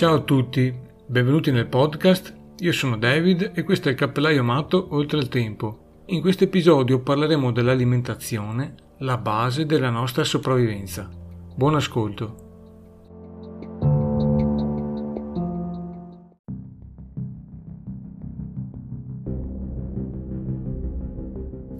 Ciao a tutti, benvenuti nel podcast. Io sono David e questo è il Cappellaio Amato Oltre il Tempo. In questo episodio parleremo dell'alimentazione, la base della nostra sopravvivenza. Buon ascolto.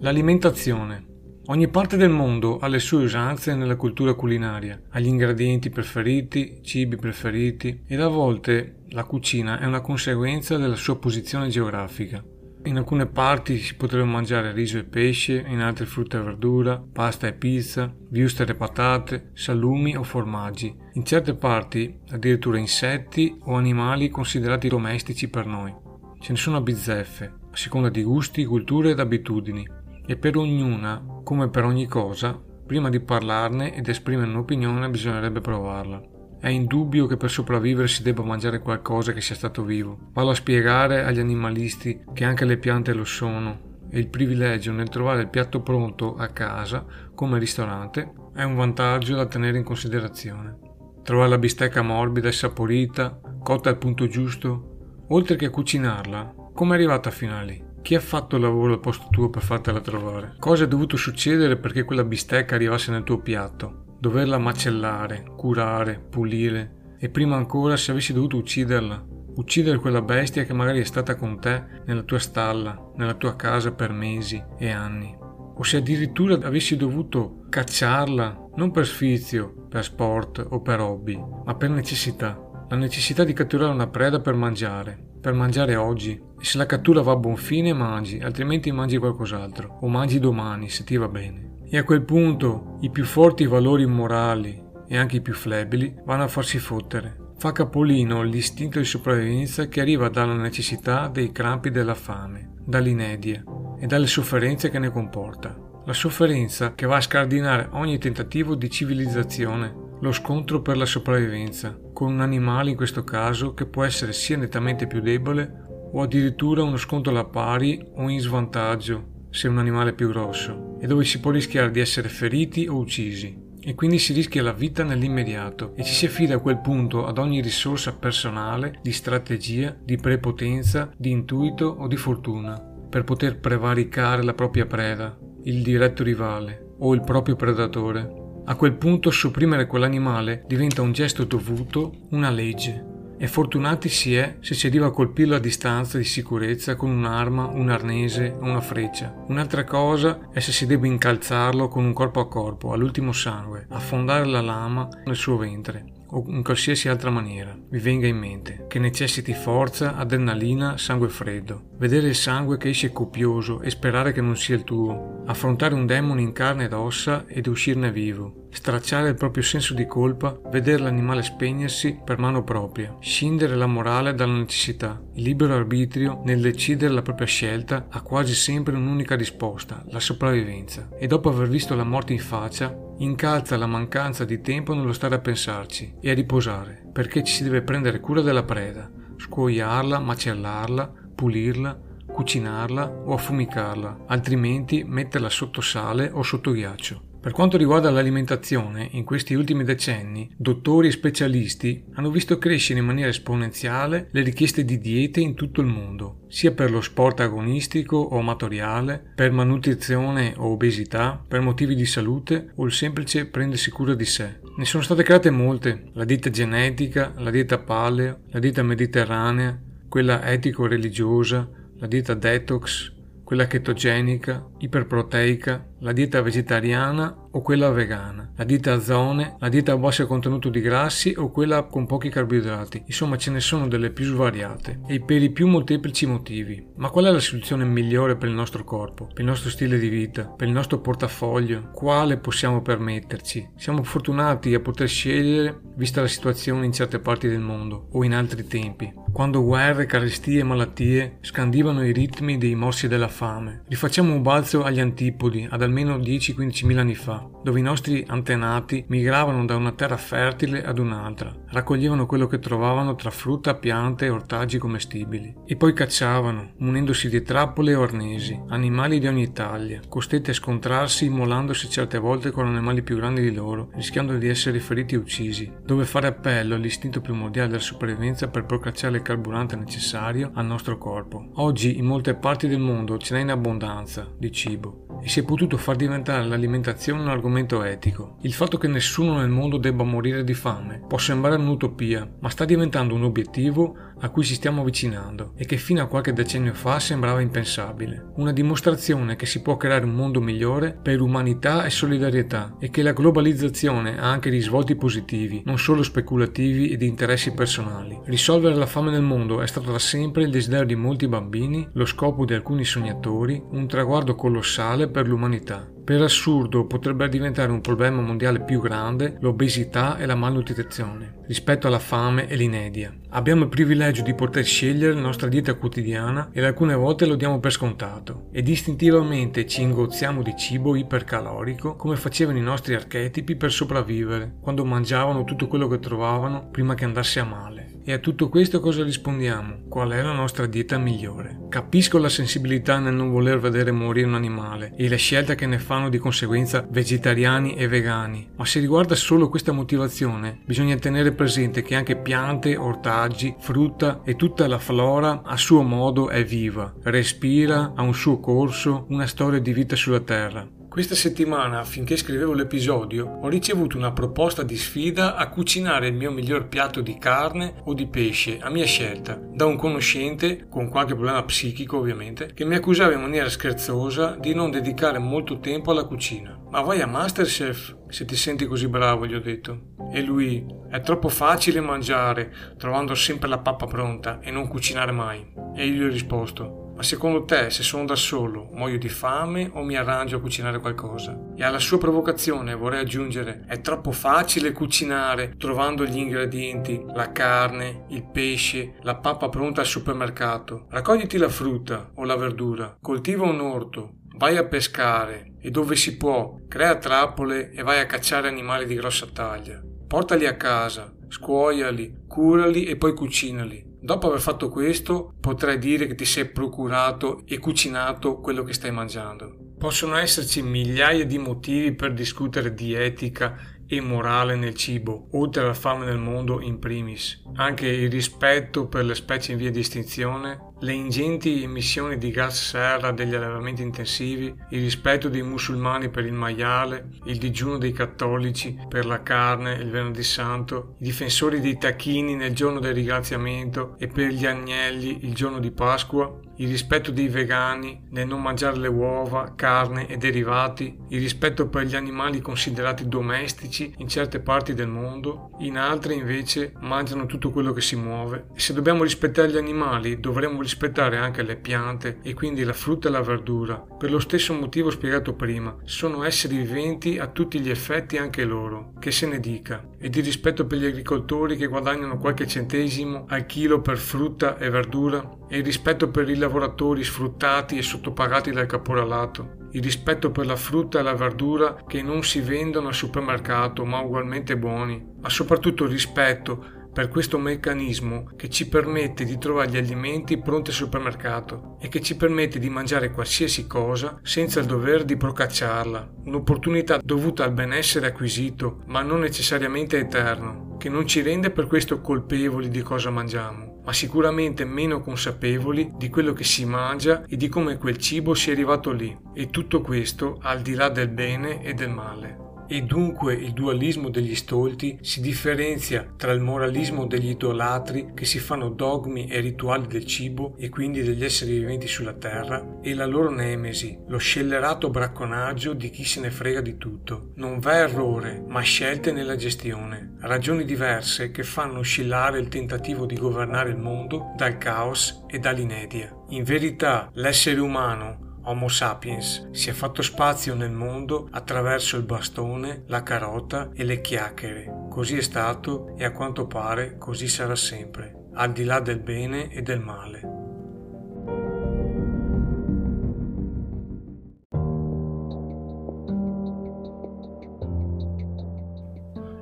L'alimentazione. Ogni parte del mondo ha le sue usanze nella cultura culinaria, ha gli ingredienti preferiti, cibi preferiti ed a volte la cucina è una conseguenza della sua posizione geografica. In alcune parti si potrebbe mangiare riso e pesce, in altre frutta e verdura, pasta e pizza, viustere e patate, salumi o formaggi. In certe parti addirittura insetti o animali considerati domestici per noi. Ce ne sono a bizzeffe, a seconda di gusti, culture ed abitudini e per ognuna, come per ogni cosa, prima di parlarne ed esprimere un'opinione bisognerebbe provarla. È indubbio che per sopravvivere si debba mangiare qualcosa che sia stato vivo. Vado a spiegare agli animalisti che anche le piante lo sono e il privilegio nel trovare il piatto pronto a casa, come ristorante, è un vantaggio da tenere in considerazione. Trovare la bistecca morbida e saporita, cotta al punto giusto, oltre che cucinarla, come è arrivata fino a lì? Chi ha fatto il lavoro al posto tuo per fartela trovare? Cosa è dovuto succedere perché quella bistecca arrivasse nel tuo piatto? Doverla macellare, curare, pulire e prima ancora se avessi dovuto ucciderla. Uccidere quella bestia che magari è stata con te nella tua stalla, nella tua casa per mesi e anni. O se addirittura avessi dovuto cacciarla, non per sfizio, per sport o per hobby, ma per necessità. La necessità di catturare una preda per mangiare, per mangiare oggi e se la cattura va a buon fine mangi, altrimenti mangi qualcos'altro o mangi domani se ti va bene. E a quel punto i più forti valori morali e anche i più flebili vanno a farsi fottere. Fa capolino l'istinto di sopravvivenza che arriva dalla necessità dei crampi della fame, dall'inedia e dalle sofferenze che ne comporta. La sofferenza che va a scardinare ogni tentativo di civilizzazione lo scontro per la sopravvivenza, con un animale in questo caso che può essere sia nettamente più debole o addirittura uno scontro alla pari o in svantaggio se è un animale più grosso e dove si può rischiare di essere feriti o uccisi. E quindi si rischia la vita nell'immediato e ci si affida a quel punto ad ogni risorsa personale, di strategia, di prepotenza, di intuito o di fortuna per poter prevaricare la propria preda, il diretto rivale o il proprio predatore a quel punto sopprimere quell'animale diventa un gesto dovuto, una legge. E fortunati si è se si arriva a colpirlo a distanza di sicurezza con un'arma, un arnese o una freccia. Un'altra cosa è se si deve incalzarlo con un corpo a corpo, all'ultimo sangue, affondare la lama nel suo ventre o in qualsiasi altra maniera vi venga in mente, che necessiti forza, adrenalina, sangue freddo. Vedere il sangue che esce copioso e sperare che non sia il tuo. Affrontare un demone in carne ed ossa ed uscirne vivo. Stracciare il proprio senso di colpa, vedere l'animale spegnersi per mano propria. Scindere la morale dalla necessità. Il libero arbitrio nel decidere la propria scelta ha quasi sempre un'unica risposta, la sopravvivenza. E dopo aver visto la morte in faccia, incalza la mancanza di tempo nello stare a pensarci e a riposare, perché ci si deve prendere cura della preda, scuoiarla, macellarla, pulirla, cucinarla o affumicarla, altrimenti metterla sotto sale o sotto ghiaccio. Per quanto riguarda l'alimentazione, in questi ultimi decenni, dottori e specialisti hanno visto crescere in maniera esponenziale le richieste di diete in tutto il mondo, sia per lo sport agonistico o amatoriale, per malnutrizione o obesità, per motivi di salute o il semplice prendersi cura di sé. Ne sono state create molte, la dieta genetica, la dieta paleo, la dieta mediterranea, quella etico-religiosa, la dieta detox, quella chetogenica, iperproteica, la dieta vegetariana o quella vegana, la dieta a zone, la dieta a basso contenuto di grassi o quella con pochi carboidrati. Insomma, ce ne sono delle più svariate e per i più molteplici motivi. Ma qual è la soluzione migliore per il nostro corpo, per il nostro stile di vita, per il nostro portafoglio? Quale possiamo permetterci? Siamo fortunati a poter scegliere vista la situazione in certe parti del mondo o in altri tempi, quando guerre, carestie e malattie scandivano i ritmi dei morsi della fame. Rifacciamo un balzo agli antipodi, ad almeno 10-15 mila anni fa Dove i nostri antenati migravano da una terra fertile ad un'altra, raccoglievano quello che trovavano tra frutta, piante e ortaggi commestibili e poi cacciavano, munendosi di trappole o arnesi, animali di ogni taglia, costretti a scontrarsi immolandosi certe volte con animali più grandi di loro, rischiando di essere feriti e uccisi, dove fare appello all'istinto primordiale della sopravvivenza per procacciare il carburante necessario al nostro corpo. Oggi in molte parti del mondo ce n'è in abbondanza di cibo e si è potuto far diventare l'alimentazione un argomento etico. Il fatto che nessuno nel mondo debba morire di fame può sembrare un'utopia, ma sta diventando un obiettivo a cui ci stiamo avvicinando e che fino a qualche decennio fa sembrava impensabile. Una dimostrazione che si può creare un mondo migliore per umanità e solidarietà e che la globalizzazione ha anche risvolti positivi, non solo speculativi e di interessi personali. Risolvere la fame nel mondo è stato da sempre il desiderio di molti bambini, lo scopo di alcuni sognatori, un traguardo colossale per l'umanità. Per assurdo potrebbe diventare un problema mondiale più grande l'obesità e la malnutrizione rispetto alla fame e l'inedia. Abbiamo il privilegio di poter scegliere la nostra dieta quotidiana e alcune volte lo diamo per scontato ed istintivamente ci ingozziamo di cibo ipercalorico come facevano i nostri archetipi per sopravvivere quando mangiavano tutto quello che trovavano prima che andasse a male. E a tutto questo cosa rispondiamo? Qual è la nostra dieta migliore? Capisco la sensibilità nel non voler vedere morire un animale e le scelte che ne fanno di conseguenza vegetariani e vegani, ma se riguarda solo questa motivazione, bisogna tenere presente che anche piante, ortaggi, frutta e tutta la flora a suo modo è viva, respira, ha un suo corso, una storia di vita sulla terra. Questa settimana, finché scrivevo l'episodio, ho ricevuto una proposta di sfida a cucinare il mio miglior piatto di carne o di pesce, a mia scelta, da un conoscente, con qualche problema psichico ovviamente, che mi accusava in maniera scherzosa di non dedicare molto tempo alla cucina. Ma vai a Masterchef se ti senti così bravo, gli ho detto. E lui, è troppo facile mangiare, trovando sempre la pappa pronta e non cucinare mai. E io gli ho risposto, ma secondo te, se sono da solo, muoio di fame o mi arrangio a cucinare qualcosa? E alla sua provocazione vorrei aggiungere: è troppo facile cucinare trovando gli ingredienti, la carne, il pesce, la pappa pronta al supermercato. Raccogliti la frutta o la verdura, coltiva un orto, vai a pescare e dove si può, crea trappole e vai a cacciare animali di grossa taglia. Portali a casa, scuoiali, curali e poi cucinali. Dopo aver fatto questo, potrai dire che ti sei procurato e cucinato quello che stai mangiando. Possono esserci migliaia di motivi per discutere di etica e morale nel cibo, oltre alla fame nel mondo in primis. Anche il rispetto per le specie in via di estinzione, le ingenti emissioni di gas serra degli allevamenti intensivi, il rispetto dei musulmani per il maiale, il digiuno dei cattolici per la carne il venerdì santo, i difensori dei tacchini nel giorno del ringraziamento e per gli agnelli il giorno di Pasqua, il rispetto dei vegani nel non mangiare le uova, carne e derivati, il rispetto per gli animali considerati domestici in certe parti del mondo, in altre invece mangiano tutto quello che si muove. Se dobbiamo rispettare gli animali, dovremmo rispettare anche le piante e quindi la frutta e la verdura. Per lo stesso motivo spiegato prima, sono esseri viventi a tutti gli effetti anche loro, che se ne dica. E di rispetto per gli agricoltori che guadagnano qualche centesimo al chilo per frutta e verdura, e il rispetto per i lavoratori sfruttati e sottopagati dal caporalato, il rispetto per la frutta e la verdura che non si vendono al supermercato ma ugualmente buoni, ma soprattutto il rispetto per questo meccanismo che ci permette di trovare gli alimenti pronti al supermercato e che ci permette di mangiare qualsiasi cosa senza il dover di procacciarla, un'opportunità dovuta al benessere acquisito ma non necessariamente eterno, che non ci rende per questo colpevoli di cosa mangiamo ma sicuramente meno consapevoli di quello che si mangia e di come quel cibo sia arrivato lì. E tutto questo al di là del bene e del male e dunque il dualismo degli stolti si differenzia tra il moralismo degli idolatri che si fanno dogmi e rituali del cibo e quindi degli esseri viventi sulla terra e la loro nemesi, lo scellerato bracconaggio di chi se ne frega di tutto. Non v'è errore, ma scelte nella gestione, ragioni diverse che fanno oscillare il tentativo di governare il mondo dal caos e dall'inedia. In verità l'essere umano Homo sapiens si è fatto spazio nel mondo attraverso il bastone, la carota e le chiacchiere. Così è stato e a quanto pare così sarà sempre, al di là del bene e del male.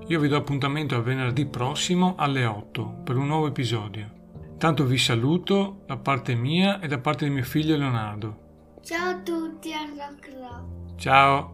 Io vi do appuntamento a venerdì prossimo alle 8 per un nuovo episodio. Tanto vi saluto da parte mia e da parte di mio figlio Leonardo. Ciao a tutti al Rock Rock. Ciao!